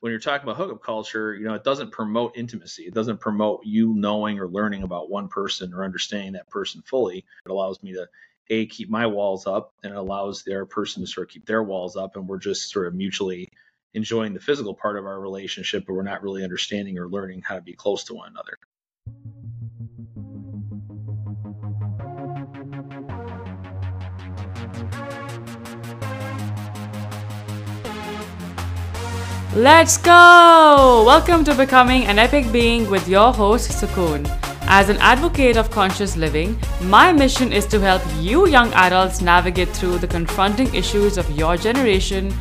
when you're talking about hookup culture, you know, it doesn't promote intimacy. It doesn't promote you knowing or learning about one person or understanding that person fully. It allows me to a keep my walls up and it allows their person to sort of keep their walls up and we're just sort of mutually enjoying the physical part of our relationship but we're not really understanding or learning how to be close to one another Let's go! Welcome to Becoming an Epic Being with your host, Sukoon. As an advocate of conscious living, my mission is to help you young adults navigate through the confronting issues of your generation,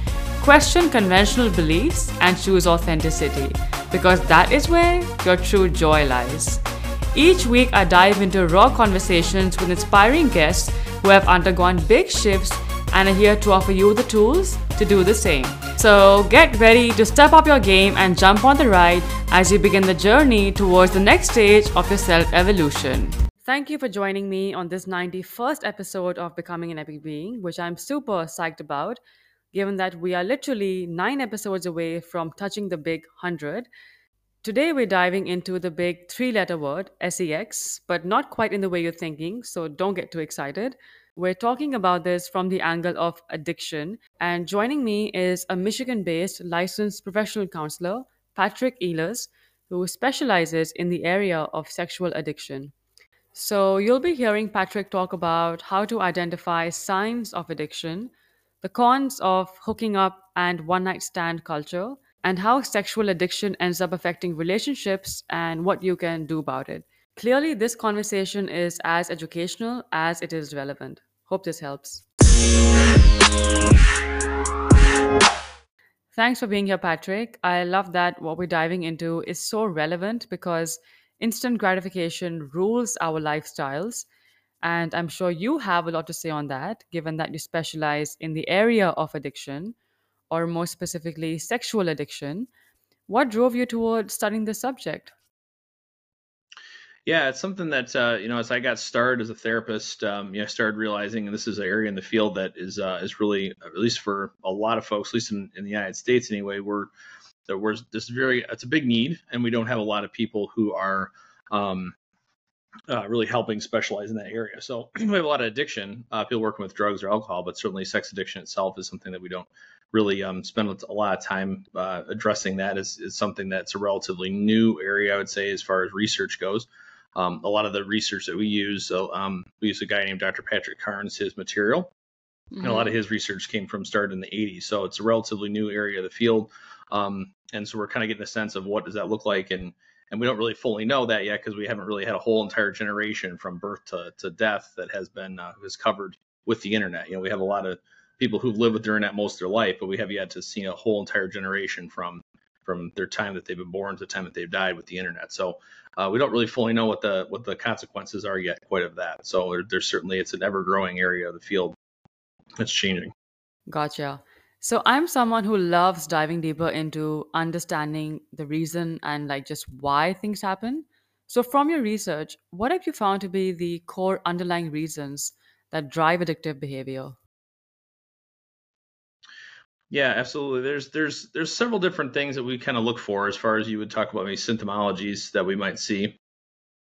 question conventional beliefs, and choose authenticity, because that is where your true joy lies. Each week, I dive into raw conversations with inspiring guests who have undergone big shifts and are here to offer you the tools to do the same. So get ready to step up your game and jump on the ride as you begin the journey towards the next stage of your self evolution. Thank you for joining me on this 91st episode of Becoming an Epic Being, which I'm super psyched about, given that we are literally nine episodes away from touching the big 100. Today, we're diving into the big three letter word, SEX, but not quite in the way you're thinking, so don't get too excited. We're talking about this from the angle of addiction. And joining me is a Michigan based licensed professional counselor, Patrick Eilers, who specializes in the area of sexual addiction. So, you'll be hearing Patrick talk about how to identify signs of addiction, the cons of hooking up and one night stand culture, and how sexual addiction ends up affecting relationships and what you can do about it. Clearly, this conversation is as educational as it is relevant. Hope this helps. Thanks for being here, Patrick. I love that what we're diving into is so relevant because instant gratification rules our lifestyles. And I'm sure you have a lot to say on that, given that you specialize in the area of addiction, or more specifically, sexual addiction. What drove you toward studying this subject? Yeah, it's something that uh, you know, as I got started as a therapist, um, you know, I started realizing, this is an area in the field that is uh, is really, at least for a lot of folks, at least in, in the United States anyway, we're there was this very, it's a big need, and we don't have a lot of people who are um, uh, really helping specialize in that area. So we have a lot of addiction, uh, people working with drugs or alcohol, but certainly sex addiction itself is something that we don't really um, spend a lot of time uh, addressing. That is, is something that's a relatively new area, I would say, as far as research goes. Um, a lot of the research that we use, so um, we use a guy named Dr. Patrick Carnes, his material, mm-hmm. and a lot of mm-hmm. his research came from started in the 80s. So it's a relatively new area of the field, um, and so we're kind of getting a sense of what does that look like, and and we don't really fully know that yet because we haven't really had a whole entire generation from birth to, to death that has been uh, has covered with the internet. You know, we have a lot of people who've lived with the internet most of their life, but we have yet to see a whole entire generation from from their time that they've been born to the time that they've died with the internet. So uh, we don't really fully know what the what the consequences are yet quite of that. So there, there's certainly it's an ever growing area of the field that's changing. Gotcha. So I'm someone who loves diving deeper into understanding the reason and like just why things happen. So from your research, what have you found to be the core underlying reasons that drive addictive behavior? Yeah, absolutely. There's there's there's several different things that we kind of look for as far as you would talk about maybe symptomologies that we might see.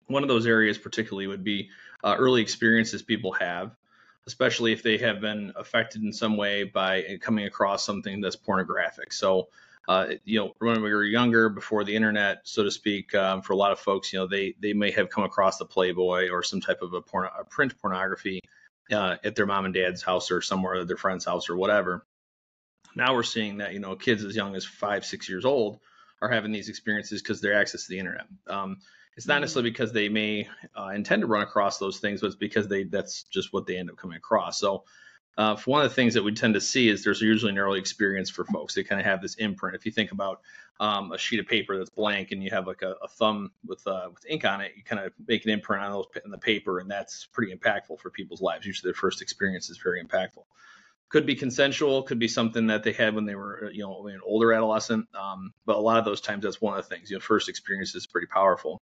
One of those areas particularly would be uh, early experiences people have, especially if they have been affected in some way by coming across something that's pornographic. So, uh, you know, when we were younger, before the internet, so to speak, um, for a lot of folks, you know, they they may have come across the Playboy or some type of a, porn, a print pornography uh, at their mom and dad's house or somewhere at their friend's house or whatever now we're seeing that you know kids as young as five, six years old are having these experiences because they're access to the internet. Um, it's not mm-hmm. necessarily because they may uh, intend to run across those things, but it's because they that's just what they end up coming across. So, uh, one of the things that we tend to see is there's usually an early experience for folks. They kind of have this imprint. If you think about um, a sheet of paper that's blank and you have like a, a thumb with uh, with ink on it, you kind of make an imprint on those in the paper, and that's pretty impactful for people's lives. Usually, their first experience is very impactful could be consensual, could be something that they had when they were, you know, an older adolescent. Um, but a lot of those times, that's one of the things. You know, first experience is pretty powerful.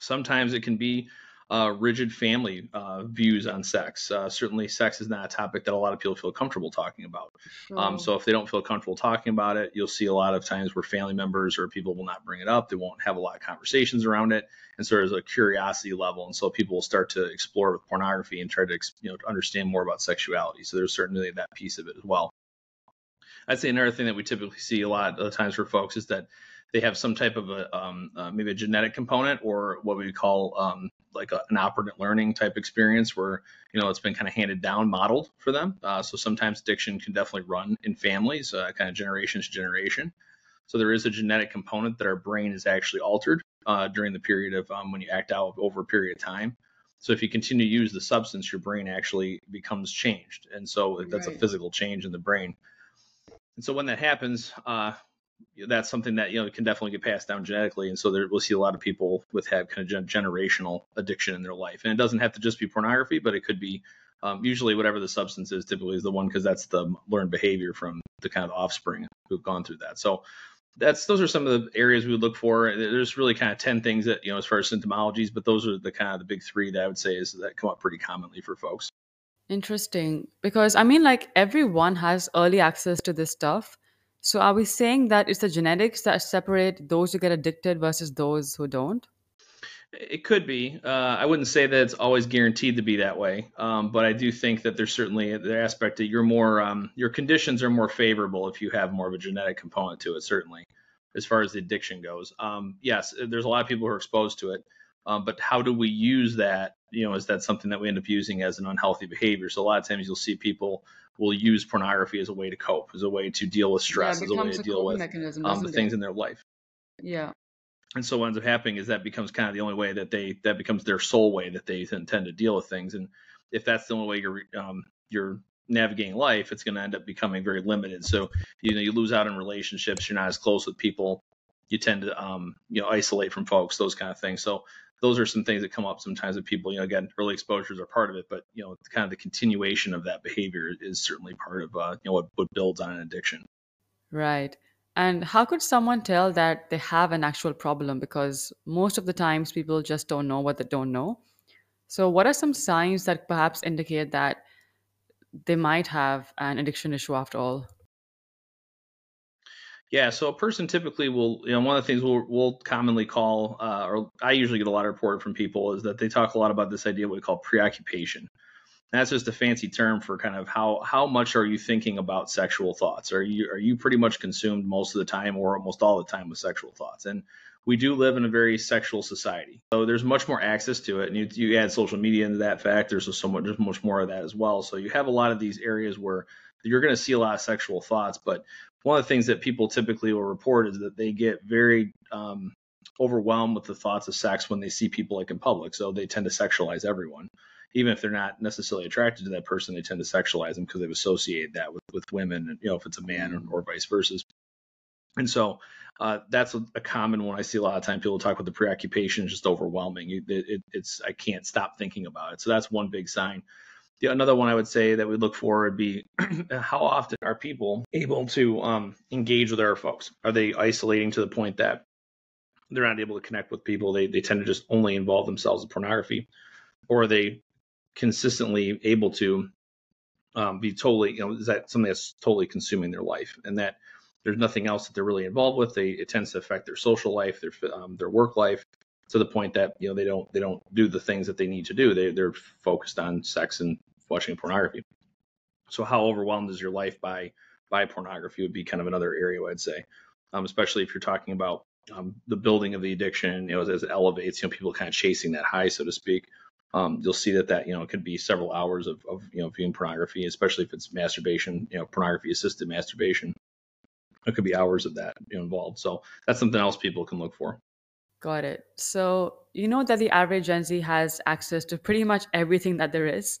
Sometimes it can be uh, rigid family uh, views on sex. Uh, certainly, sex is not a topic that a lot of people feel comfortable talking about. Um, so, if they don't feel comfortable talking about it, you'll see a lot of times where family members or people will not bring it up. They won't have a lot of conversations around it, and so there's a curiosity level, and so people will start to explore with pornography and try to you know understand more about sexuality. So, there's certainly that piece of it as well. I'd say another thing that we typically see a lot of times for folks is that they have some type of a um, uh, maybe a genetic component or what we call um, like a, an operant learning type experience where you know it's been kind of handed down modeled for them. Uh, so sometimes addiction can definitely run in families uh, kind of generation to generation. So there is a genetic component that our brain is actually altered uh, during the period of um, when you act out over a period of time. So if you continue to use the substance your brain actually becomes changed. And so that's right. a physical change in the brain. And so when that happens uh, that's something that you know can definitely get passed down genetically, and so there, we'll see a lot of people with have kind of generational addiction in their life, and it doesn't have to just be pornography, but it could be um, usually whatever the substance is. Typically, is the one because that's the learned behavior from the kind of offspring who've gone through that. So that's those are some of the areas we would look for. There's really kind of ten things that you know as far as symptomologies, but those are the kind of the big three that I would say is that come up pretty commonly for folks. Interesting, because I mean, like everyone has early access to this stuff so are we saying that it's the genetics that separate those who get addicted versus those who don't? It could be. Uh, I wouldn't say that it's always guaranteed to be that way, um, but I do think that there's certainly the aspect that you're more um, your conditions are more favorable if you have more of a genetic component to it. Certainly, as far as the addiction goes, um, yes, there's a lot of people who are exposed to it, um, but how do we use that? You know, is that something that we end up using as an unhealthy behavior? So a lot of times you'll see people will use pornography as a way to cope, as a way to deal with stress, yeah, as a way to deal with um, the things in their life. Yeah. And so what ends up happening is that becomes kind of the only way that they that becomes their sole way that they intend to deal with things. And if that's the only way you're um, you're navigating life, it's going to end up becoming very limited. So you know you lose out in relationships. You're not as close with people. You tend to um, you know isolate from folks, those kind of things. So those are some things that come up sometimes with people. You know, again, early exposures are part of it, but you know, kind of the continuation of that behavior is certainly part of uh, you know what, what builds on an addiction. Right. And how could someone tell that they have an actual problem? Because most of the times people just don't know what they don't know. So, what are some signs that perhaps indicate that they might have an addiction issue after all? Yeah, so a person typically will, you know, one of the things we'll, we'll commonly call, uh, or I usually get a lot of report from people, is that they talk a lot about this idea what we call preoccupation. That's just a fancy term for kind of how how much are you thinking about sexual thoughts? Are you are you pretty much consumed most of the time or almost all the time with sexual thoughts? And we do live in a very sexual society, so there's much more access to it. And you, you add social media into that fact, there's so much, there's much more of that as well. So you have a lot of these areas where you're going to see a lot of sexual thoughts, but one of the things that people typically will report is that they get very um, overwhelmed with the thoughts of sex when they see people like in public. So they tend to sexualize everyone, even if they're not necessarily attracted to that person. They tend to sexualize them because they've associated that with with women, and you know if it's a man or, or vice versa. And so uh, that's a, a, common one I see a lot of time. People talk about the preoccupation, just overwhelming. It, it, it's I can't stop thinking about it. So that's one big sign. The, another one I would say that we look for would be how often are people able to um, engage with other folks? Are they isolating to the point that they're not able to connect with people? They, they tend to just only involve themselves in pornography, or are they consistently able to um, be totally, you know, is that something that's totally consuming their life and that there's nothing else that they're really involved with? They, it tends to affect their social life, their, um, their work life, to the point that you know they don't they don't do the things that they need to do. They they're focused on sex and watching pornography. So how overwhelmed is your life by by pornography would be kind of another area I'd say, um, especially if you're talking about um, the building of the addiction. You know, as, as, it elevates, you know, people kind of chasing that high, so to speak. Um, you'll see that that you know could be several hours of, of you know viewing pornography, especially if it's masturbation, you know, pornography assisted masturbation. It could be hours of that involved. So that's something else people can look for. Got it. So you know that the average Gen Z has access to pretty much everything that there is.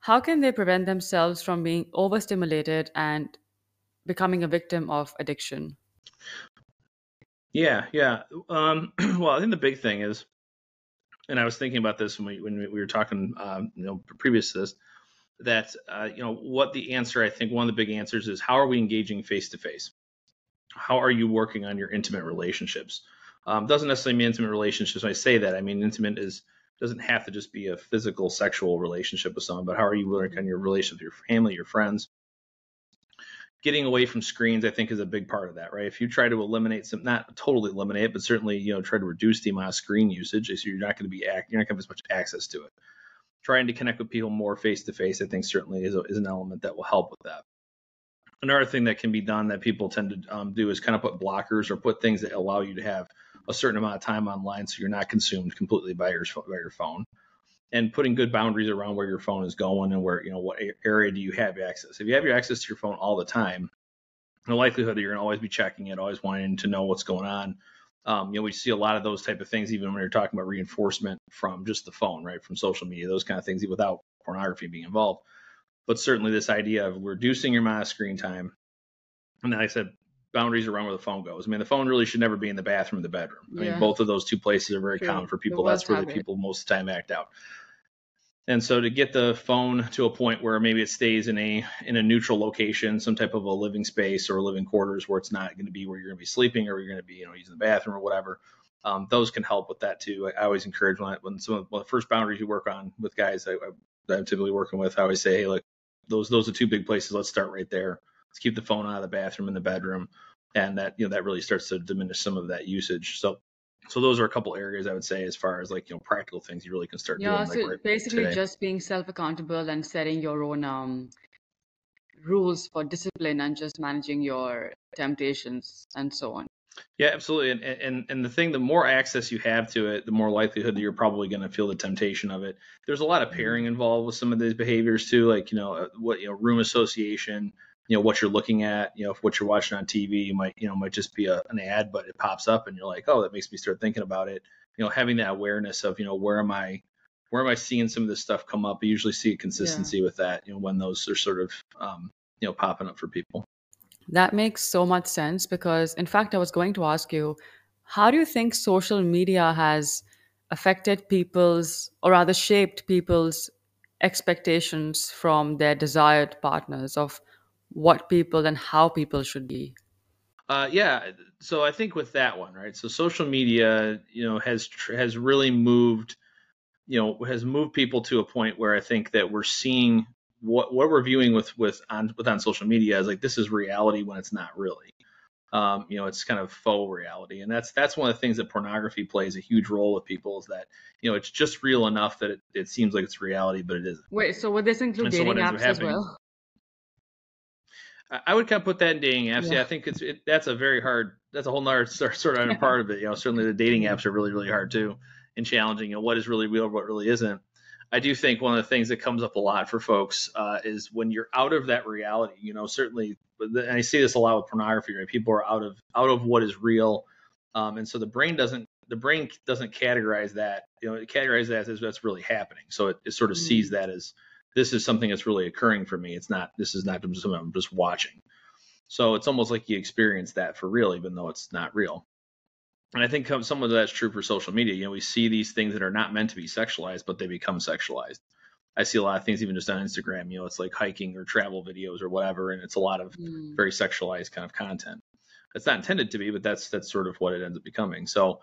How can they prevent themselves from being overstimulated and becoming a victim of addiction? Yeah, yeah. Um, well, I think the big thing is, and I was thinking about this when we when we were talking, um, you know, previous to this, that uh, you know what the answer. I think one of the big answers is how are we engaging face to face? How are you working on your intimate relationships? Um, doesn't necessarily mean intimate relationships. When I say that, I mean intimate is doesn't have to just be a physical sexual relationship with someone, but how are you working on your relationship with your family, your friends? Getting away from screens, I think, is a big part of that, right? If you try to eliminate some, not totally eliminate, but certainly, you know, try to reduce the amount of screen usage, so you're not going to be, you're not going to have as much access to it. Trying to connect with people more face to face, I think, certainly is, a, is an element that will help with that another thing that can be done that people tend to um, do is kind of put blockers or put things that allow you to have a certain amount of time online so you're not consumed completely by your by your phone. And putting good boundaries around where your phone is going and where you know what area do you have access. If you have your access to your phone all the time the likelihood that you're going to always be checking it always wanting to know what's going on um, you know we see a lot of those type of things even when you're talking about reinforcement from just the phone right from social media those kind of things without pornography being involved. But certainly this idea of reducing your amount of screen time and like i said boundaries around where the phone goes. I mean, the phone really should never be in the bathroom or the bedroom. I yeah. mean, both of those two places are very True. common for people. That's where the people most of the time act out. And so to get the phone to a point where maybe it stays in a in a neutral location, some type of a living space or living quarters where it's not going to be where you're going to be sleeping or you're going to be you know using the bathroom or whatever. Um, those can help with that too. I, I always encourage when, I, when some of the first boundaries you work on with guys I, I, I'm typically working with, I always say, hey, look, those those are two big places. Let's start right there. Let's keep the phone out of the bathroom in the bedroom and that you know that really starts to diminish some of that usage. So so those are a couple areas I would say as far as like you know practical things you really can start yeah, doing. so like right basically today. just being self accountable and setting your own um rules for discipline and just managing your temptations and so on. Yeah, absolutely. And, and and the thing, the more access you have to it, the more likelihood that you're probably going to feel the temptation of it. There's a lot of pairing mm-hmm. involved with some of these behaviors too, like you know uh, what you know room association, you know what you're looking at you know if what you're watching on tv you might you know might just be a, an ad but it pops up and you're like oh that makes me start thinking about it. You know having that awareness of you know where am i where am i seeing some of this stuff come up? I usually see a consistency yeah. with that you know when those are sort of um, you know popping up for people. That makes so much sense because in fact i was going to ask you how do you think social media has affected people's or rather shaped people's expectations from their desired partners of what people and how people should be? Uh, yeah, so I think with that one, right? So social media, you know, has has really moved, you know, has moved people to a point where I think that we're seeing what what we're viewing with with on with on social media is like this is reality when it's not really. Um, you know, it's kind of faux reality, and that's that's one of the things that pornography plays a huge role with people is that you know it's just real enough that it, it seems like it's reality, but it isn't. Wait, so would this include and dating so apps as well? I would kind of put that in dating apps. Yeah, yeah I think it's it, that's a very hard. That's a whole nother sort of part of it. You know, certainly the dating apps are really really hard too and challenging. You know, what is really real, what really isn't. I do think one of the things that comes up a lot for folks uh, is when you're out of that reality. You know, certainly, and I see this a lot with pornography. Right, people are out of out of what is real, um, and so the brain doesn't the brain doesn't categorize that. You know, it categorizes that as what's really happening. So it, it sort of mm. sees that as this is something that's really occurring for me. It's not, this is not something I'm just watching. So it's almost like you experience that for real, even though it's not real. And I think some of that's true for social media. You know, we see these things that are not meant to be sexualized, but they become sexualized. I see a lot of things even just on Instagram. You know, it's like hiking or travel videos or whatever, and it's a lot of mm. very sexualized kind of content. It's not intended to be, but that's that's sort of what it ends up becoming. So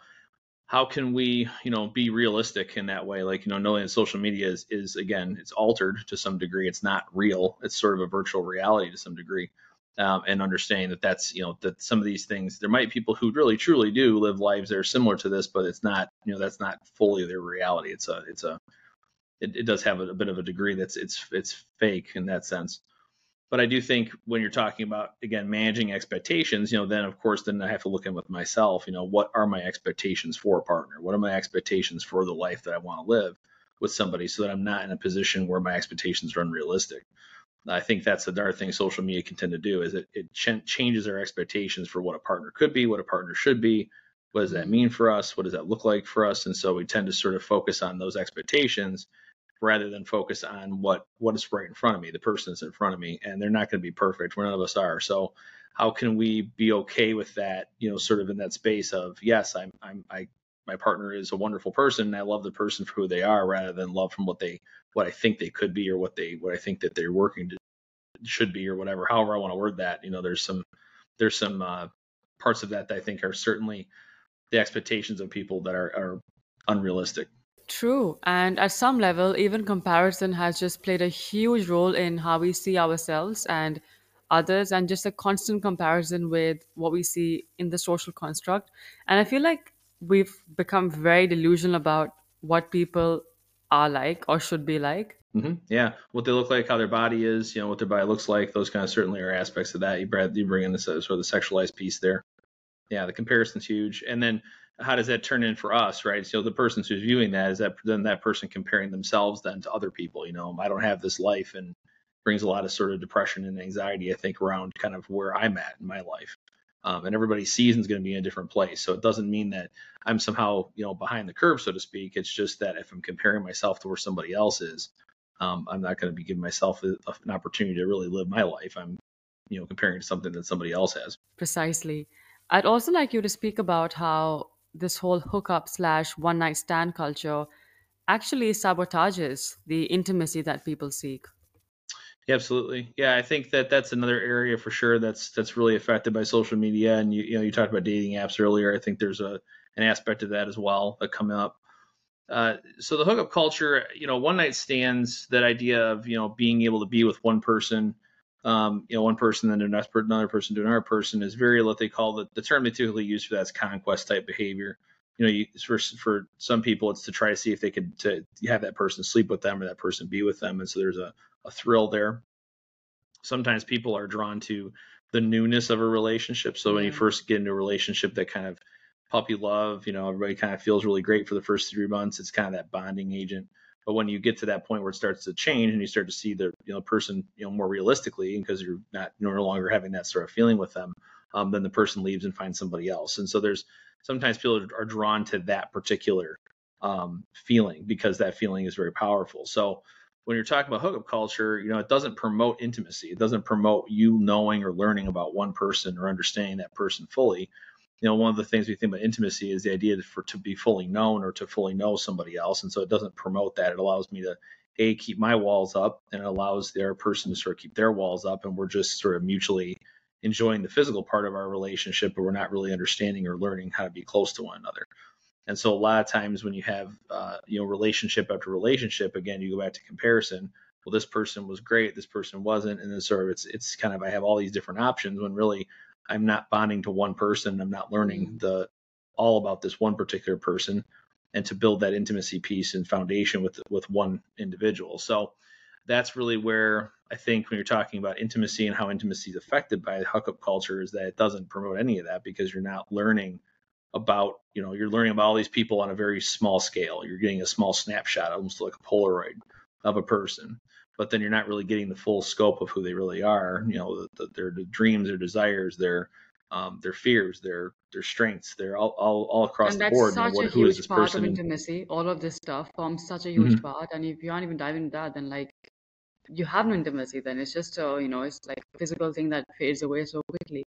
how can we you know be realistic in that way? Like you know knowing that social media is, is again it's altered to some degree. It's not real. It's sort of a virtual reality to some degree um, and understanding that that's you know that some of these things there might be people who really truly do live lives that are similar to this but it's not you know that's not fully their reality. It's a it's a it, it does have a, a bit of a degree that's it's it's fake in that sense but I do think when you're talking about again managing expectations, you know, then of course then I have to look in with myself. You know, what are my expectations for a partner? What are my expectations for the life that I want to live with somebody, so that I'm not in a position where my expectations are unrealistic. I think that's the another thing social media can tend to do is it, it ch- changes our expectations for what a partner could be, what a partner should be. What does that mean for us? What does that look like for us? And so we tend to sort of focus on those expectations rather than focus on what what is right in front of me the person that's in front of me and they're not going to be perfect. We're none of us are. So how can we be okay with that you know sort of in that space of yes i'm i'm i my partner is a wonderful person and i love the person for who they are rather than love from what they what i think they could be or what they what i think that they're working to should be or whatever however i want to word that. You know there's some there's some uh, parts of that that i think are certainly the expectations of people that are, are unrealistic True. And at some level, even comparison has just played a huge role in how we see ourselves and others, and just a constant comparison with what we see in the social construct. And I feel like we've become very delusional about what people are like or should be like. hmm Yeah, what they look like, how their body is, you know, what their body looks like. Those kind of certainly are aspects of that. You, you bring in this uh, sort of the sexualized piece there. Yeah, the comparison's huge. And then how does that turn in for us, right? So the person who's viewing that is that then that person comparing themselves then to other people. You know, I don't have this life, and brings a lot of sort of depression and anxiety. I think around kind of where I'm at in my life. Um, and everybody's season is going to be in a different place. So it doesn't mean that I'm somehow, you know, behind the curve, so to speak. It's just that if I'm comparing myself to where somebody else is, um, I'm not going to be giving myself a, an opportunity to really live my life. I'm, you know, comparing to something that somebody else has. Precisely. I'd also like you to speak about how this whole hookup slash one night stand culture actually sabotages the intimacy that people seek. Yeah, absolutely. Yeah, I think that that's another area for sure that's that's really affected by social media. And you you know you talked about dating apps earlier. I think there's a an aspect of that as well that come up. Uh, so the hookup culture, you know, one night stands, that idea of you know being able to be with one person, um, you know, one person then another another person to another person is very what they call the the term they typically use for that is conquest type behavior. You know, you, for for some people, it's to try to see if they could to have that person sleep with them or that person be with them, and so there's a a thrill there. Sometimes people are drawn to the newness of a relationship. So when you first get into a relationship that kind of puppy love, you know, everybody kind of feels really great for the first three months. It's kind of that bonding agent. But when you get to that point where it starts to change and you start to see the you know person you know more realistically because you're not you're no longer having that sort of feeling with them, um, then the person leaves and finds somebody else. And so there's sometimes people are drawn to that particular um, feeling because that feeling is very powerful. So when you're talking about hookup culture, you know, it doesn't promote intimacy. It doesn't promote you knowing or learning about one person or understanding that person fully. You know, one of the things we think about intimacy is the idea for to be fully known or to fully know somebody else. And so it doesn't promote that. It allows me to a keep my walls up and it allows their person to sort of keep their walls up and we're just sort of mutually enjoying the physical part of our relationship, but we're not really understanding or learning how to be close to one another. And so a lot of times when you have uh, you know relationship after relationship, again you go back to comparison. Well, this person was great, this person wasn't, and then sort of it's it's kind of I have all these different options when really I'm not bonding to one person. I'm not learning Mm. the all about this one particular person, and to build that intimacy piece and foundation with with one individual. So that's really where I think when you're talking about intimacy and how intimacy is affected by the hookup culture is that it doesn't promote any of that because you're not learning about you know you're learning about all these people on a very small scale you're getting a small snapshot almost like a polaroid of a person but then you're not really getting the full scope of who they really are you know the, the, their, dreams their desires their um, their fears their their strengths they're all, all, all across And the that's board you know such what a huge part of intimacy. All of this stuff forms such a huge Mhm. part. And if you aren't even diving into that, then like you have no intimacy then. It's just a, you know, it's like a physical thing that fades away so quickly.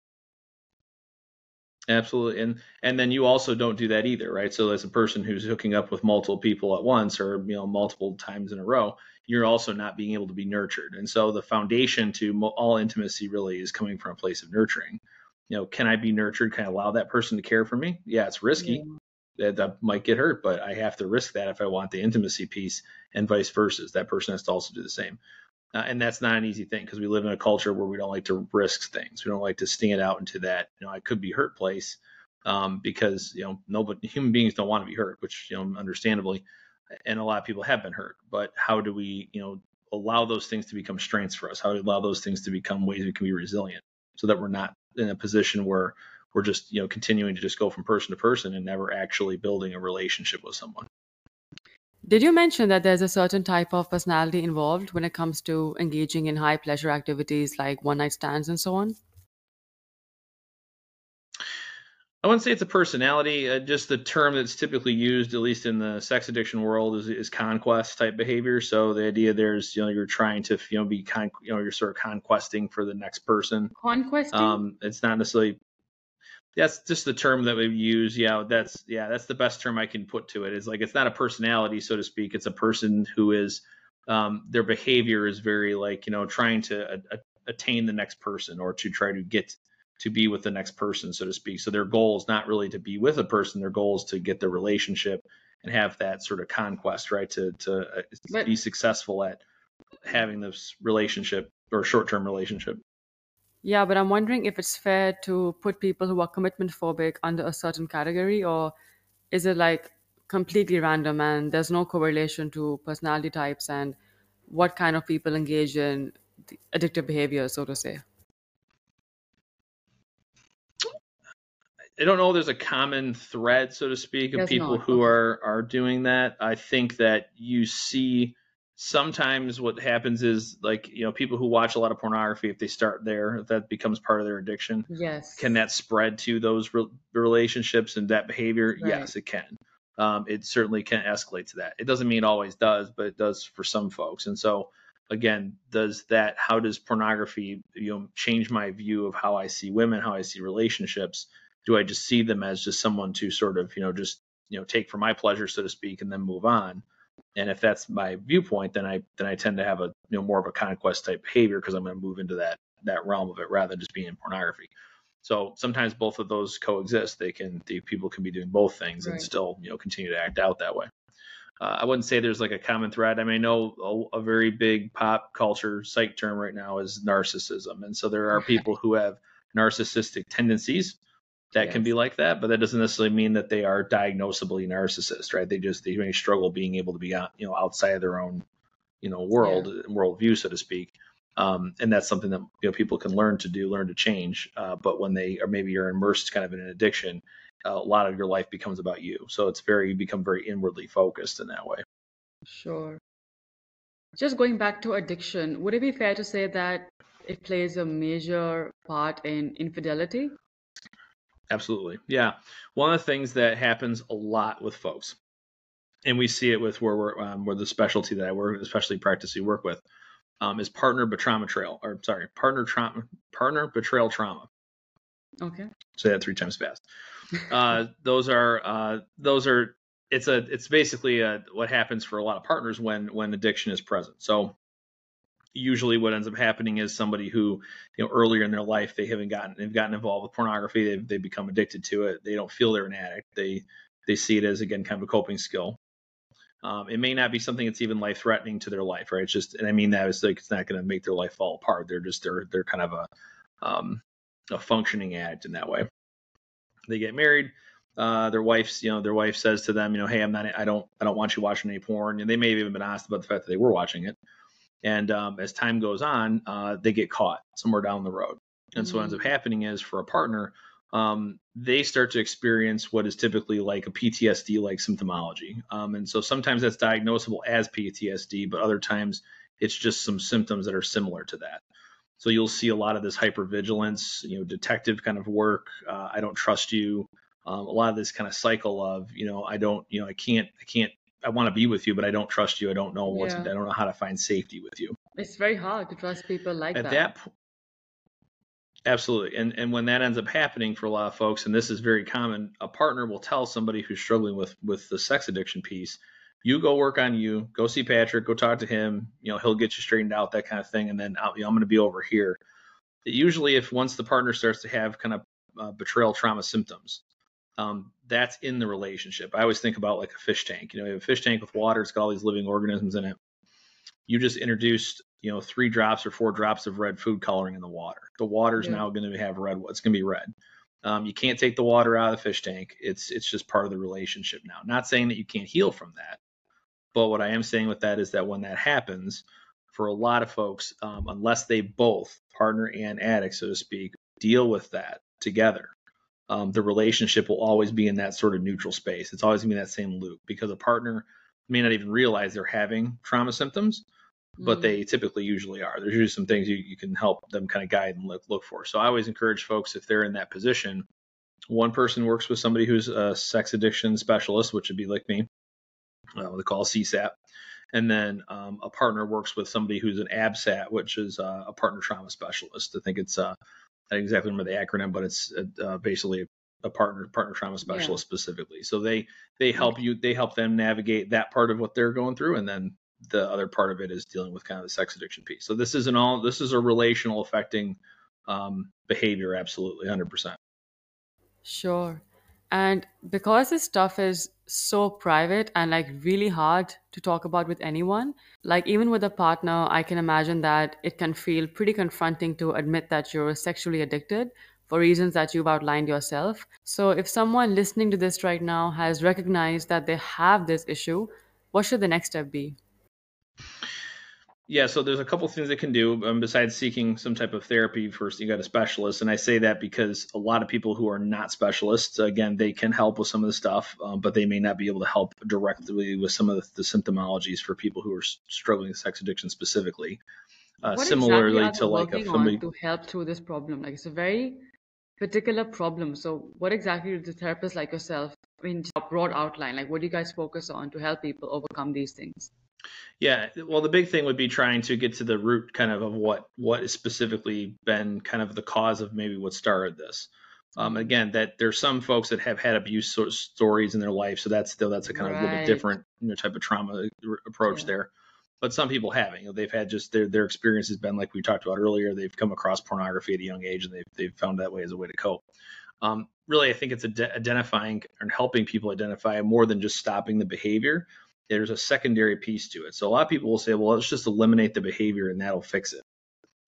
Absolutely. And and then you also don't do that either, right? So as a person who's hooking up with multiple people at once or you know multiple times in a row, you're also not being able to be nurtured. And so the foundation to mo- all intimacy really is coming from a place of nurturing. You know, can I be nurtured? Can I allow that person to care for me? Yeah, it's Yeah. risky. That, that might get hurt, but I have to risk that if I want the intimacy piece and vice versa. That person has to also do the same. Uh, and that's not an easy thing because we live in a culture where we don't like to risk things. We don't like to stand out into that, you know, I could be hurt place um, because, you know, nobody, human beings don't want to be hurt, which, you know, understandably, and a lot of people have been hurt. But how do we, you know, allow those things to become strengths for us? How do we allow those things to become ways we can be resilient so that we're not in a position where we're just, you know, continuing to just go from person to person and never actually building a relationship with someone? Did you mention that there's a certain type of personality involved when it comes to engaging in high pleasure activities like one night stands and so on? I wouldn't say it's a personality. Uh, just the term that's typically used, at least in the sex addiction world, is, is conquest type behavior. So the idea there's, you know, you're trying to, you know, be con, you know, you're sort of conquesting for the next person. Conquesting? Um, it's not necessarily. That's just the term that we use. Yeah, that's yeah, that's the best term I can put to it. it. Is like it's not a personality, so to speak. It's a person who is, um, their behavior is very like you know trying to a, a, attain the next person or to try to get to be with the next person, so to speak. So their goal is not really to be with a person. Their goal is to get the relationship and have that sort of conquest, right? To to uh, but, be successful at having this relationship or short term relationship. Yeah, but I'm wondering if it's fair to put people who are commitment phobic under a certain category, or is it like completely random and there's no correlation to personality types and what kind of people engage in addictive behavior, so to say? I don't know. There's a common thread, so to speak, of There's people not. who are are doing that. I think that you see sometimes what happens is like you know people who watch a lot of pornography if they start there that becomes part of their addiction yes can that spread to those re- relationships and that behavior right. yes it can um, it certainly can escalate to that it doesn't mean it always does but it does for some folks and so again does that how does pornography you know change my view of how i see women how i see relationships do i just see them as just someone to sort of you know just you know take for my pleasure so to speak and then move on and if that's my viewpoint, then I then I tend to have a you know more of a conquest type behavior because I'm going to move into that that realm of it rather than just being in pornography. So sometimes both of those coexist. They can the people can be doing both things right. and still you know continue to act out that way. Uh, I wouldn't say there's like a common thread. I mean, I know a, a, very big pop culture psych term right now is narcissism, and so there are people who have narcissistic tendencies that yes. can be like that, but that doesn't necessarily mean that they are diagnosably narcissist, right? They just they may struggle being able to be out, you know outside of their own you know world yeah. worldview, so to speak. Um, and that's something that you know people can learn to do, learn to change. Uh, but when they are maybe you're immersed kind of in an addiction, uh, a lot of your life becomes about you. So it's very you become very inwardly focused in that way. Sure. Just going back to addiction, would it be fair to say that it plays a major part in infidelity? Absolutely. Yeah. One of the things that happens a lot with folks, and we see it with where we're, um, where the specialty that I work, especially practice we work with, um, is partner betrayal trail, or sorry, partner trauma, partner betrayal trauma. Okay. Say that three times fast. Uh, those are, uh, those are, it's a, it's basically a, what happens for a lot of partners when, when addiction is present. So usually what ends up happening is somebody who you know earlier in their life they haven't gotten they've gotten involved with pornography they've, they become addicted to it they don't feel they're an addict they they see it as again kind of a coping skill um, it may not be something that's even life threatening to their life right it's just and i mean that is like it's not going to make their life fall apart they're just they're they're kind of a um, a functioning addict in that way they get married uh, their wife's, you know, their wife says to them, you know, hey, I'm not, I don't, I don't want you watching any porn. And they may have even been asked about the fact that they were watching it. And um, as time goes on, uh, they get caught somewhere down the road. And mm-hmm. so what ends up mm. happening is for a partner, um, they start to experience what is typically like a PTSD like symptomology. Um, and so sometimes that's diagnosable as PTSD, but other times it's just some symptoms that are similar to that. So you'll see a lot of this hypervigilance, you know, detective kind of work. Uh, I don't trust you. Um, a lot of this kind of cycle of, you know, I don't, you know, I can't, I can't I want to be with you, but I don't trust you. I don't know what yeah. to, I don't know how to find safety with you. It's very hard to trust people like At that. At that Absolutely. And and when that ends up happening for a lot of folks, and this is very common, a partner will tell somebody who's struggling with with the sex addiction piece, you go work on you, go see Patrick, go talk to him, you know, he'll get you straightened out, that kind of thing, and then you know, I'm going to be over here. Usually, if once the partner starts to have kind of uh, betrayal trauma symptoms, um, that's in the relationship. I always think about like a fish tank. You know, you have a fish tank with water, it's got all these living organisms in it. You just introduced, you know, three drops or four drops of red food coloring in the water. The water's yeah. now going to have red. It's going to be red. Um, you can't take the water out of the fish tank. It's it's just part of the relationship now. Not saying that you can't heal from that, but what I am saying with that is that when that happens, for a lot of folks, um, unless they both partner and addict, so to speak, deal with that together, um, the relationship will always be in that sort of neutral space. It's always going to be that same loop because a partner may not even realize they're having trauma symptoms, but mm. they typically usually are. There's usually some things you, you can help them kind of guide and look, look for. So I always encourage folks if they're in that position, one person works with somebody who's a sex addiction specialist, which would be like me, uh, they call CSAT. And then um, a partner works with somebody who's an ABSAT, which is uh, a partner trauma specialist. I think it's uh, I don't exactly remember the acronym, but it's uh, uh, basically a partner partner trauma specialist yeah. specifically. So they they help you they help them navigate that part of what they're going through, and then the other part of it is dealing with kind of the sex addiction piece. So this isn't all this is a relational affecting um, behavior, absolutely, hundred percent. Sure. And because this stuff is so private and like really hard to talk about with anyone, like even with a partner, I can imagine that it can feel pretty confronting to admit that you're sexually addicted for reasons that you've outlined yourself. So if someone listening to this right now has recognized that they have this issue, what should the next step be? Yeah, so there's a couple things they can do um, besides seeking some type of therapy. First, you got a specialist, and I say that because a lot of people who are not specialists, again, they can help with some of the stuff, um, but they may not be able to help directly with some of the, the symptomologies for people who are struggling with sex addiction specifically. Uh, similarly exactly to like a somebody to help through this problem, like it's a very particular problem. So, what exactly do the therapists like yourself, in a broad outline, like what do you guys focus on to help people overcome these things? Yeah, well, the big thing would be trying to get to the root kind of of what what has specifically been kind of the cause of maybe what started this. Um, again, that there's some folks that have had abuse so- stories in their life, so that's still that's a kind of a little bit different you know, type of trauma approach yeah. there. But some people haven't. You know, they've had just their their experience has been like we talked about earlier. They've come across pornography at a young age, and they've they've found that way as a way to cope. Um, really, I think it's ad- identifying and helping people identify more than just stopping the behavior there's a secondary piece to it. So a lot of people will say, well, let's just eliminate the behavior and that'll fix it.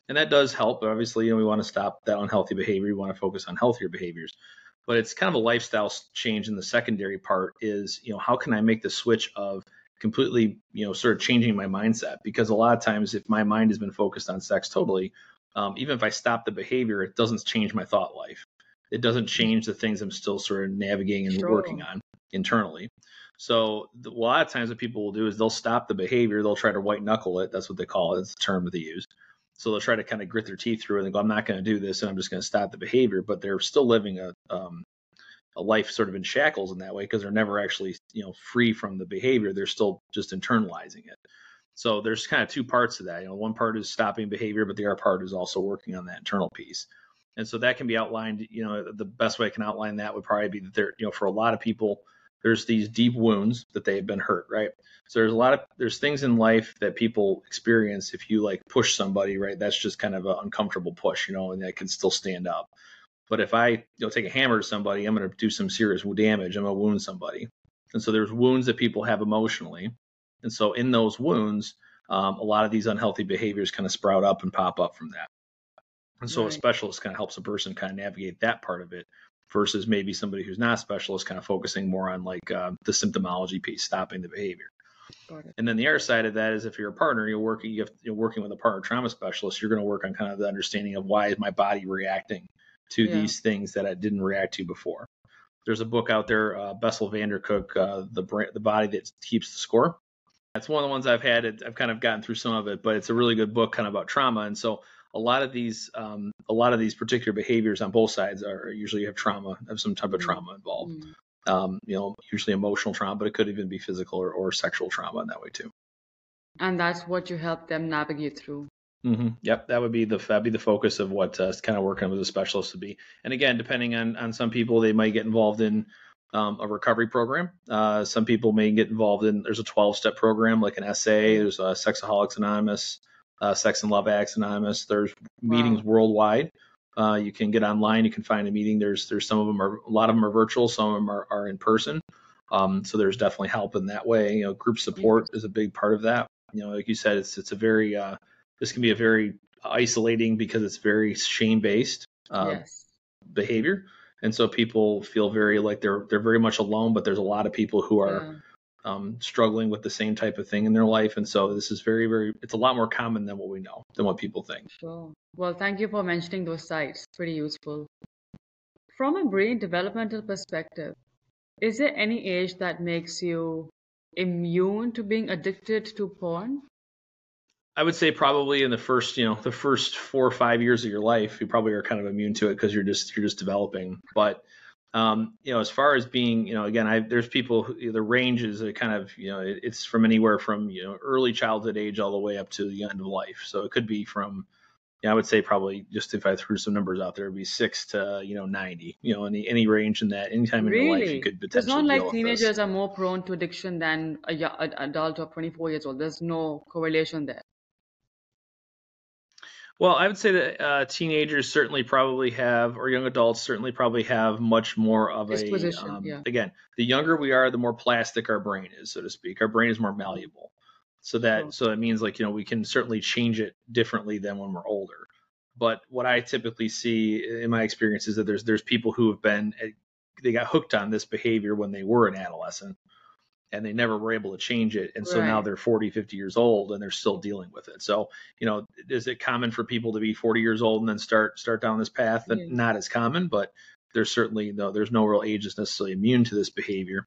And that does help. But obviously, you know, we want to stop that unhealthy behavior. We want to focus on healthier behaviors. But it's kind of a lifestyle change in the secondary part is, you know, how can I make the switch of completely, you know, sort of changing my mindset? Because a lot of times, if my mind has been focused on sex totally, um, even if I stop the behavior, it doesn't change my thought life. It doesn't change the things I'm still sort of navigating and sure. working on internally. So a lot of times what people will do is they'll stop the behavior. They'll try to white knuckle it. That's what they call it. It's the term that they use. So they'll try to kind of grit their teeth through it and go, I'm not going to do this and I'm just going to stop the behavior. But they're still living a, um, a life sort of in shackles in that way because they're never actually, you know, free from the behavior. They're still just internalizing it. So there's kind of two parts to that. You know, one part is stopping behavior, but the other part is also working on that internal piece. And so that can be outlined, you know, the best way I can outline that would probably be that there, you know, for a lot of people, there's these deep wounds that they have been hurt, right? So there's a lot of there's things in life that people experience if you like push somebody, right? That's just kind of an uncomfortable push, you know, and they can still stand up. But if I you know take a hammer to somebody, I'm going to do some serious damage. I'm going to wound somebody. And so there's wounds that people have emotionally. And so in those wounds, um, a lot of these unhealthy behaviors kind of sprout up and pop up from that. And so right. a specialist kind of helps a person kind of navigate that part of it versus maybe somebody who's not a specialist kind of focusing more on like uh, the symptomology piece, stopping the behavior. And then the other side of that is if you're a partner, you're working, you are working with a partner trauma specialist, you're going to work on kind of the understanding of why is my body reacting to yeah. these things that I didn't react to before. There's a book out there, uh, Bessel van der Kolk, uh, the brain, the body that keeps the score. That's one of the ones I've had. I've kind of gotten through some of it, but it's a really good book, kind of about trauma. And so a lot of these um, a lot of these particular behaviors on both sides are usually have trauma have some type of mm-hmm. trauma involved mm-hmm. um, you know usually emotional trauma but it could even be physical or, or sexual trauma in that way too and that's what you help them navigate through mm-hmm. yep that would be the that'd be the focus of what uh, kind of working with a specialist would be and again depending on on some people they might get involved in um, a recovery program. Uh, some people may get involved in. There's a 12 step program like an SA. There's a Sexaholics Anonymous uh, Sex and Love Addicts Anonymous. There's meetings wow. worldwide. Uh, you can get online. You can find a meeting. There's there's some of them are a lot of them are virtual. Some of them are, are in person. Um, so there's definitely help in that way. You know, group support is a big part of that. You know, like you said, it's it's a very uh, this can be a very isolating because it's very shame based uh, yes. behavior, and so people feel very like they're they're very much alone. But there's a lot of people who are um, struggling with the same type of thing in their life. And so this is very, very, it's a lot more common than what we know, than what people think. Sure. Well, thank you for mentioning those sites. Pretty useful. From a brain developmental perspective, is there any age that makes you immune to being addicted to porn? I would say probably in the first, you know, the first four or five years of your life, you probably are kind of immune to it because you're just you're just developing. But um, you know, as far as being, you know, again, I, there's people, who, the range is a kind of, you know, it, it's from anywhere from, you know, early childhood age all the way up to the end of life. So it could be from, yeah, I would say probably just if I threw some numbers out there, it'd be six to, you know, 90, you know, any, any range in that, anytime in your life, you could potentially. It's not like teenagers are more prone to addiction than a, a adult of 24 years old. There's no correlation there. Well, I would say that uh, teenagers certainly probably have, or young adults certainly probably have much more of a. Um, yeah. Again, the younger we are, the more plastic our brain is, so to speak. Our brain is more malleable, so that oh. so that means like you know we can certainly change it differently than when we're older. But what I typically see in my experience is that there's there's people who have been eh, they got hooked on this behavior when they were an adolescent and they never were able to change it and so right. now they're 40 50 years old and they're still dealing with it so you know is it common for people to be 40 years old and then start start down this path mm-hmm. not as common but there's certainly no there's no real age that's necessarily immune to this behavior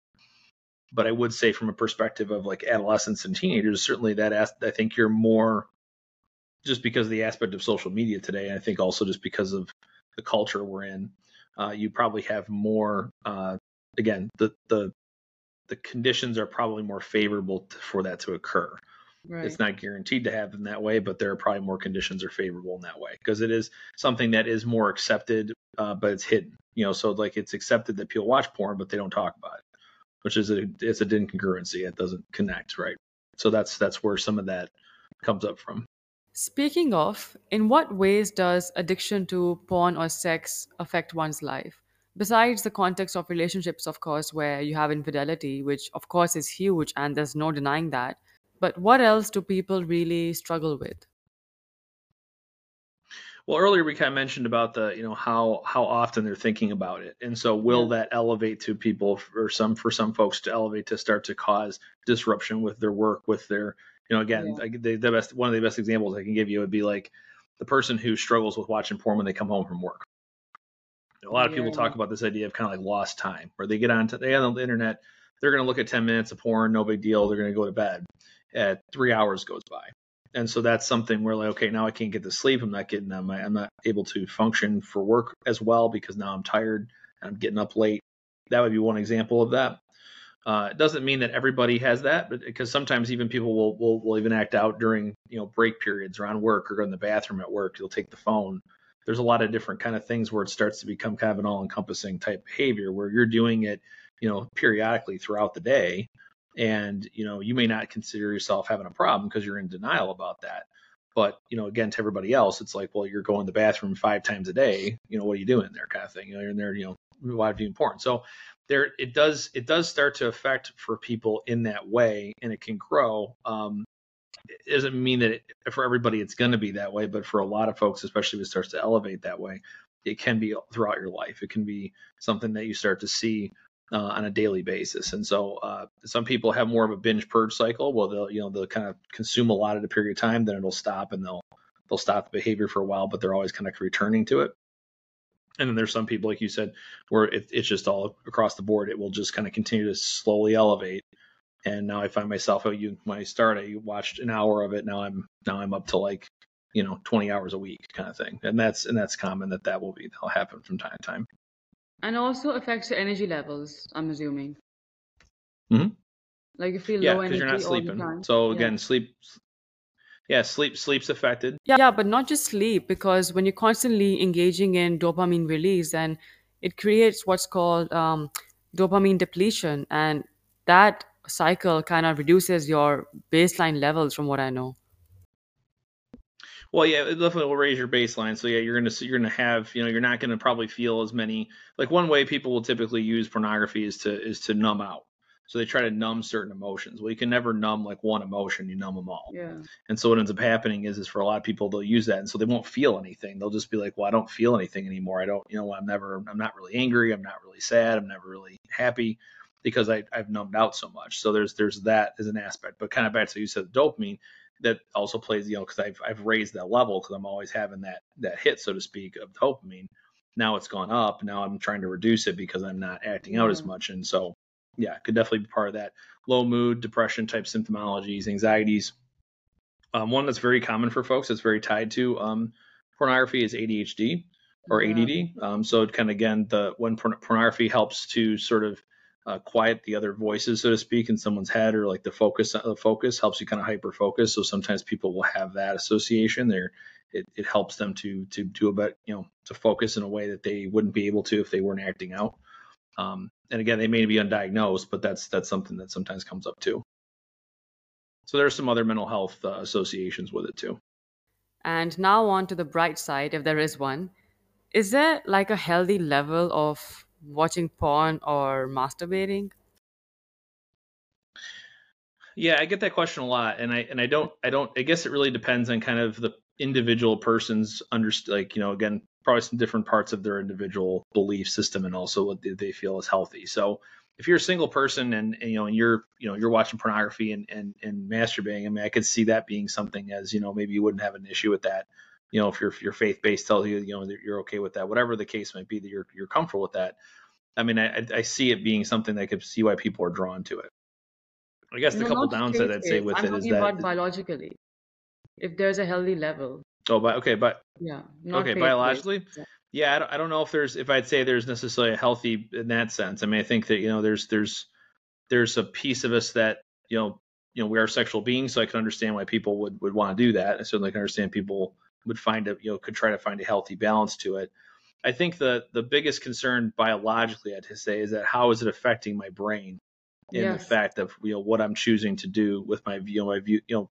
but i would say from a perspective of like adolescents and teenagers certainly that i think you're more just because of the aspect of social media today and i think also just because of the culture we're in uh, you probably have more uh, again the the the conditions are probably more favorable to, for that to occur. Right. It's not guaranteed to happen that way, but there are probably more conditions are favorable in that way because it is something that is more accepted, uh, but it's hidden. You know, so like it's accepted that people watch porn, but they don't talk about it, which is a it's a incongruency. It doesn't connect, right? So that's that's where some of that comes up from. Speaking of, in what ways does addiction to porn or sex affect one's life? Besides the context of relationships, of course, where you have infidelity, which of course is huge and there's no denying that. But what else do people really struggle with? Well, earlier we kind of mentioned about the, you know, how how often they're thinking about it, and so will yeah. that elevate to people, or some for some folks to elevate to start to cause disruption with their work, with their, you know, again, yeah. the, the best one of the best examples I can give you would be like the person who struggles with watching porn when they come home from work a lot of people talk about this idea of kind of like lost time, where they get on to they on the internet, they're going to look at 10 minutes of porn, no big deal. They're going to go to bed. At three hours goes by, and so that's something where like, okay, now I can't get to sleep. I'm not getting, I'm, I'm not able to function for work as well because now I'm tired. And I'm getting up late. That would be one example of that. Uh, it doesn't mean that everybody has that, but because sometimes even people will, will will even act out during you know break periods or on work or go in the bathroom at work. They'll take the phone there's a lot of different kind of things where it starts to become kind of an all-encompassing type behavior where you're doing it, you know, periodically throughout the day, and you know you may not consider yourself having a problem because you're in denial about that. But you know, again, to everybody else, it's like, well, you're going to the bathroom five times a day. You know, what are you doing there, kind of thing. You know, you're in there, you know, why be important? So there, it does, it does start to affect for people in that way, and it can grow. Um, it doesn't mean that it, for everybody it's going to be that way, but for a lot of folks, especially if it starts to elevate that way, it can be throughout your life. It can be something that you start to see uh, on a daily basis. And so uh, some people have more of a binge purge cycle. Well, they'll you know they'll kind of consume a lot at a period of time, then it'll stop, and they'll they'll stop the behavior for a while, but they're always kind of returning to it. And then there's some people, like you said, where it, it's just all across the board. It will just kind of continue to slowly elevate and now I find myself oh, you when I start I watched an hour of it. Now I'm now I'm up to like you know 20 hours a week kind of thing. And that's and that's common that that will be that'll happen from time to time. And also affects your energy levels I'm assuming. Mm-hmm. like you feel low yeah because you're not sleeping. so again yeah. sleep yeah sleep sleep's affected. Yeah yeah but not just sleep because when you're constantly engaging in dopamine release then it creates what's called um, dopamine depletion. And that cycle kind of reduces your baseline levels from what I know. Well, yeah, it definitely will raise your baseline. So yeah, you're gonna you're gonna have you know you're not gonna probably feel as many like one way people will typically use pornography is to is to numb out. So they try to numb certain emotions. Well, you can never numb like one emotion; you numb them all. Yeah. And so what ends up happening is, is for a lot of people, they'll use that, and so they won't feel anything. They'll just be like, "Well, I don't feel anything anymore. I don't, you know, I'm never, I'm not really angry. I'm not really sad. I'm never really happy." Because I, I've numbed out so much. So there's there's that as an aspect. But kind of back to you said dopamine that also plays, you know, because I've I've raised that level because I'm always having that that hit, so to speak, of dopamine. Now it's gone up. Now I'm trying to reduce it because I'm not acting out as much. And so yeah, could definitely be part of that. Low mood, depression type symptomologies, anxieties. Um, one that's very common for folks that's very tied to um, pornography is ADHD or ADD. Um, so it kind of again, the when pornography helps to sort of uh, quiet the other voices, so to speak, in someone's head, or like the focus. The focus helps you kind of hyper focus. So sometimes people will have that association there. It, it helps them to to do a bit, you know, to focus in a way that they wouldn't be able to if they weren't acting out. Um, and again, they may be undiagnosed, but that's that's something that sometimes comes up too. So there are some other mental health uh, associations with it too. And now on to the bright side, if there is one. Is there like a healthy level of watching porn or masturbating? Yeah, I get that question a lot, and I and I don't I don't I guess it really depends on kind of the individual person's under like you know again probably some different parts of their individual belief system and also what they feel is healthy. So if you're a single person and, and, you know and you're you know you're watching pornography and, and and masturbating, I mean I could see that being something as you know maybe you wouldn't have an issue with that. You know if your your faith base tells you you know that you're okay with that, whatever the case might be that you're you're comfortable with that. I mean I I see it being something that I could see why people are drawn to it. I guess the No, couple downsides I'd say with I'm it is that biologically. If there's a healthy level. oh but okay but Yeah, okay biologically Yeah. yeah I don't, I don't know if there's if I'd say there's necessarily a healthy in that sense. I mean I think that you know there's there's there's a piece of us that you know you know we are sexual beings so I can understand why people would would want to do that. I certainly can understand people would find a you know could try to find a healthy balance to it. I think the the biggest concern biologically I'd say is that how is it affecting my brain in the fact of you know what I'm choosing to do with my view, my view, you know,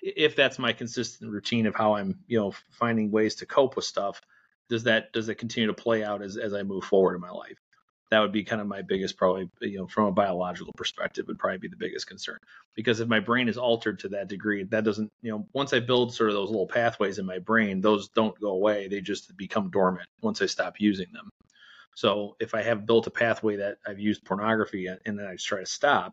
if that's my consistent routine of how I'm, you know, finding ways to cope with stuff, does that does it continue to play out as as I move forward in my life? That would be kind of my biggest probably, you know, from a biological perspective, would probably be the biggest concern. Because if my brain is altered to that degree, that doesn't, you know, once I build sort of those little pathways in my brain, those don't go away. They just become dormant once I stop using them. So if I have built a pathway that I've used pornography and then I just try to stop,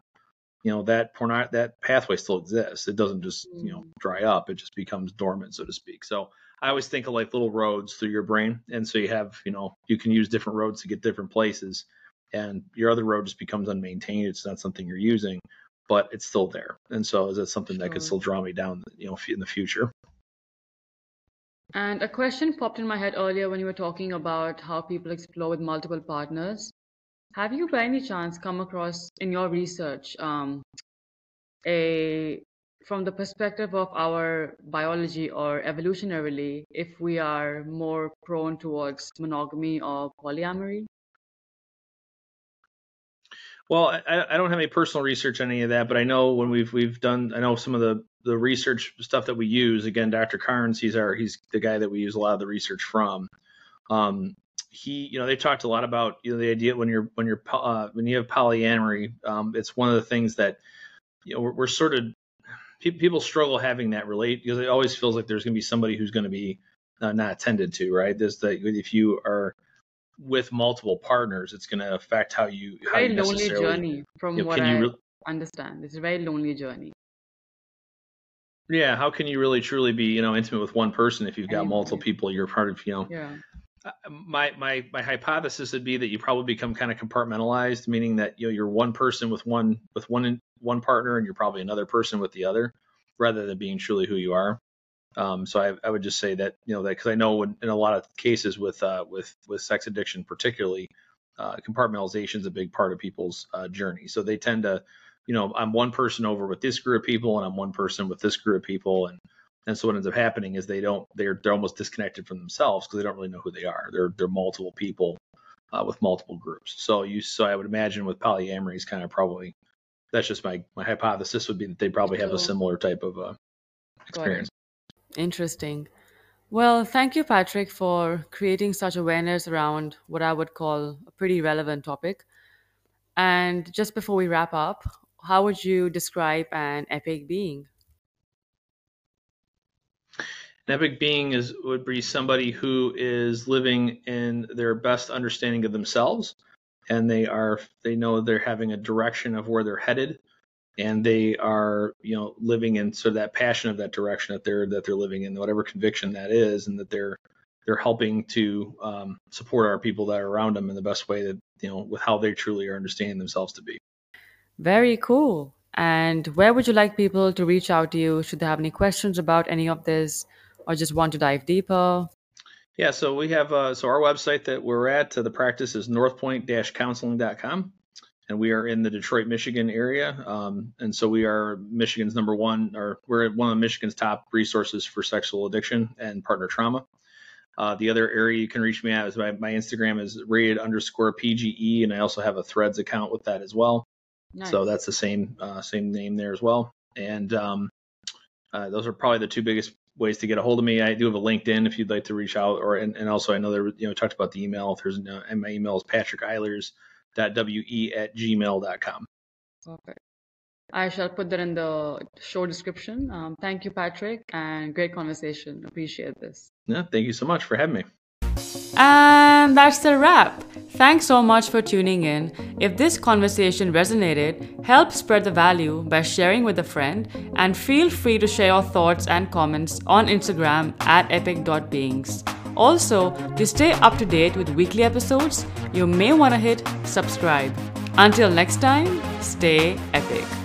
you know, that porno that pathway still exists. It doesn't just, you know, Mm. dry up. It just becomes dormant, so to speak. So I always think of like little roads through your brain. And so you have, you know, you can use different roads to get different places. And your other road just becomes unmaintained. It's not something you're using, but it's still there. And so is that something that could still draw me down, you know, in the future? And a question popped in my head earlier when you were talking about how people explore with multiple partners. Have you by any chance come across in your research um, a from the perspective of our biology or evolutionarily, if we are more prone towards monogamy or polyamory? Well, I, I don't have any personal research on any of that, but I know when we've we've done, I know some of the the research stuff that we use. Again, Dr. Carnes, he's our he's the guy that we use a lot of the research from. Um, he, you know, they talked a lot about you know the idea when you're when you're uh, when you have polyamory, um, it's one of the things that you know we're, we're sort of pe- people struggle having that relate because it always feels like there's going to be somebody who's going to be uh, not attended to, right? There's the if you are with multiple partners, it's going to affect how you how Very you lonely journey, from you know, what can you I re- understand. It's a very lonely journey. yeah how can you really truly be you know intimate with one person if you've got multiple people you're part of you know Yeah. uh, my my my hypothesis would be that you probably become kind of compartmentalized meaning that you know you're one person with one with one one partner and you're probably another person with the other rather than being truly who you are um, so I, I would just say that you know that because I know in, in a lot of cases with uh, with with sex addiction particularly uh, compartmentalization is a big part of people's uh, journey so they tend to you know I'm one person over with this group of people and I'm one person with this group of people and and so what ends up happening is they don't they're they're almost disconnected from themselves because they don't really know who they are. They're they're multiple people uh, with multiple groups. So you so I would imagine with polyamory is kind of probably that's just my my hypothesis would be that they probably have a similar type of uh, experience. Interesting. Well, thank you, Patrick, for creating such awareness around what I would call a pretty relevant topic. And just before we wrap up, how would you describe an epic being? An epic being is would be somebody who is living in their best understanding of themselves, and they are they know they're having a direction of where they're headed, and they are you know living in sort of that passion of that direction that they're that they're living in, whatever conviction that is, and that they're they're helping to um, support our people that are around them in the best way that you know with how they truly are understanding themselves to be. Very cool. And where would you like people to reach out to you? Should they have any questions about any of this or just want to dive deeper? Yeah, so we have uh, so our website that we're at, uh, the practice is northpoint-counseling.com, and we are in the Detroit, Michigan area, um, and so we are Michigan's number one, or we're one of Michigan's top resources for sexual addiction and partner trauma. Uh, the other area you can reach me at is my, my Instagram is rated underscore PGE, and I also have a Threads account with that as well. So that's the same uh, same name there as well. And um, uh, those are probably the two biggest ways to get a hold of me. I do have a LinkedIn if you'd like to reach out, or and, and also I know there you know talked about the email. If there's no, and my email is patrickeilers.we at gmail.com. Perfect. I shall put that in the show description. Um, thank you, Patrick, and great conversation. Appreciate this. Yeah, thank you so much for having me. And that's the wrap. Thanks so much for tuning in. If this conversation resonated, help spread the value by sharing with a friend and feel free to share your thoughts and comments on Instagram at epic.beings. Also, to stay up to date with weekly episodes, you may want to hit subscribe. Until next time, stay epic.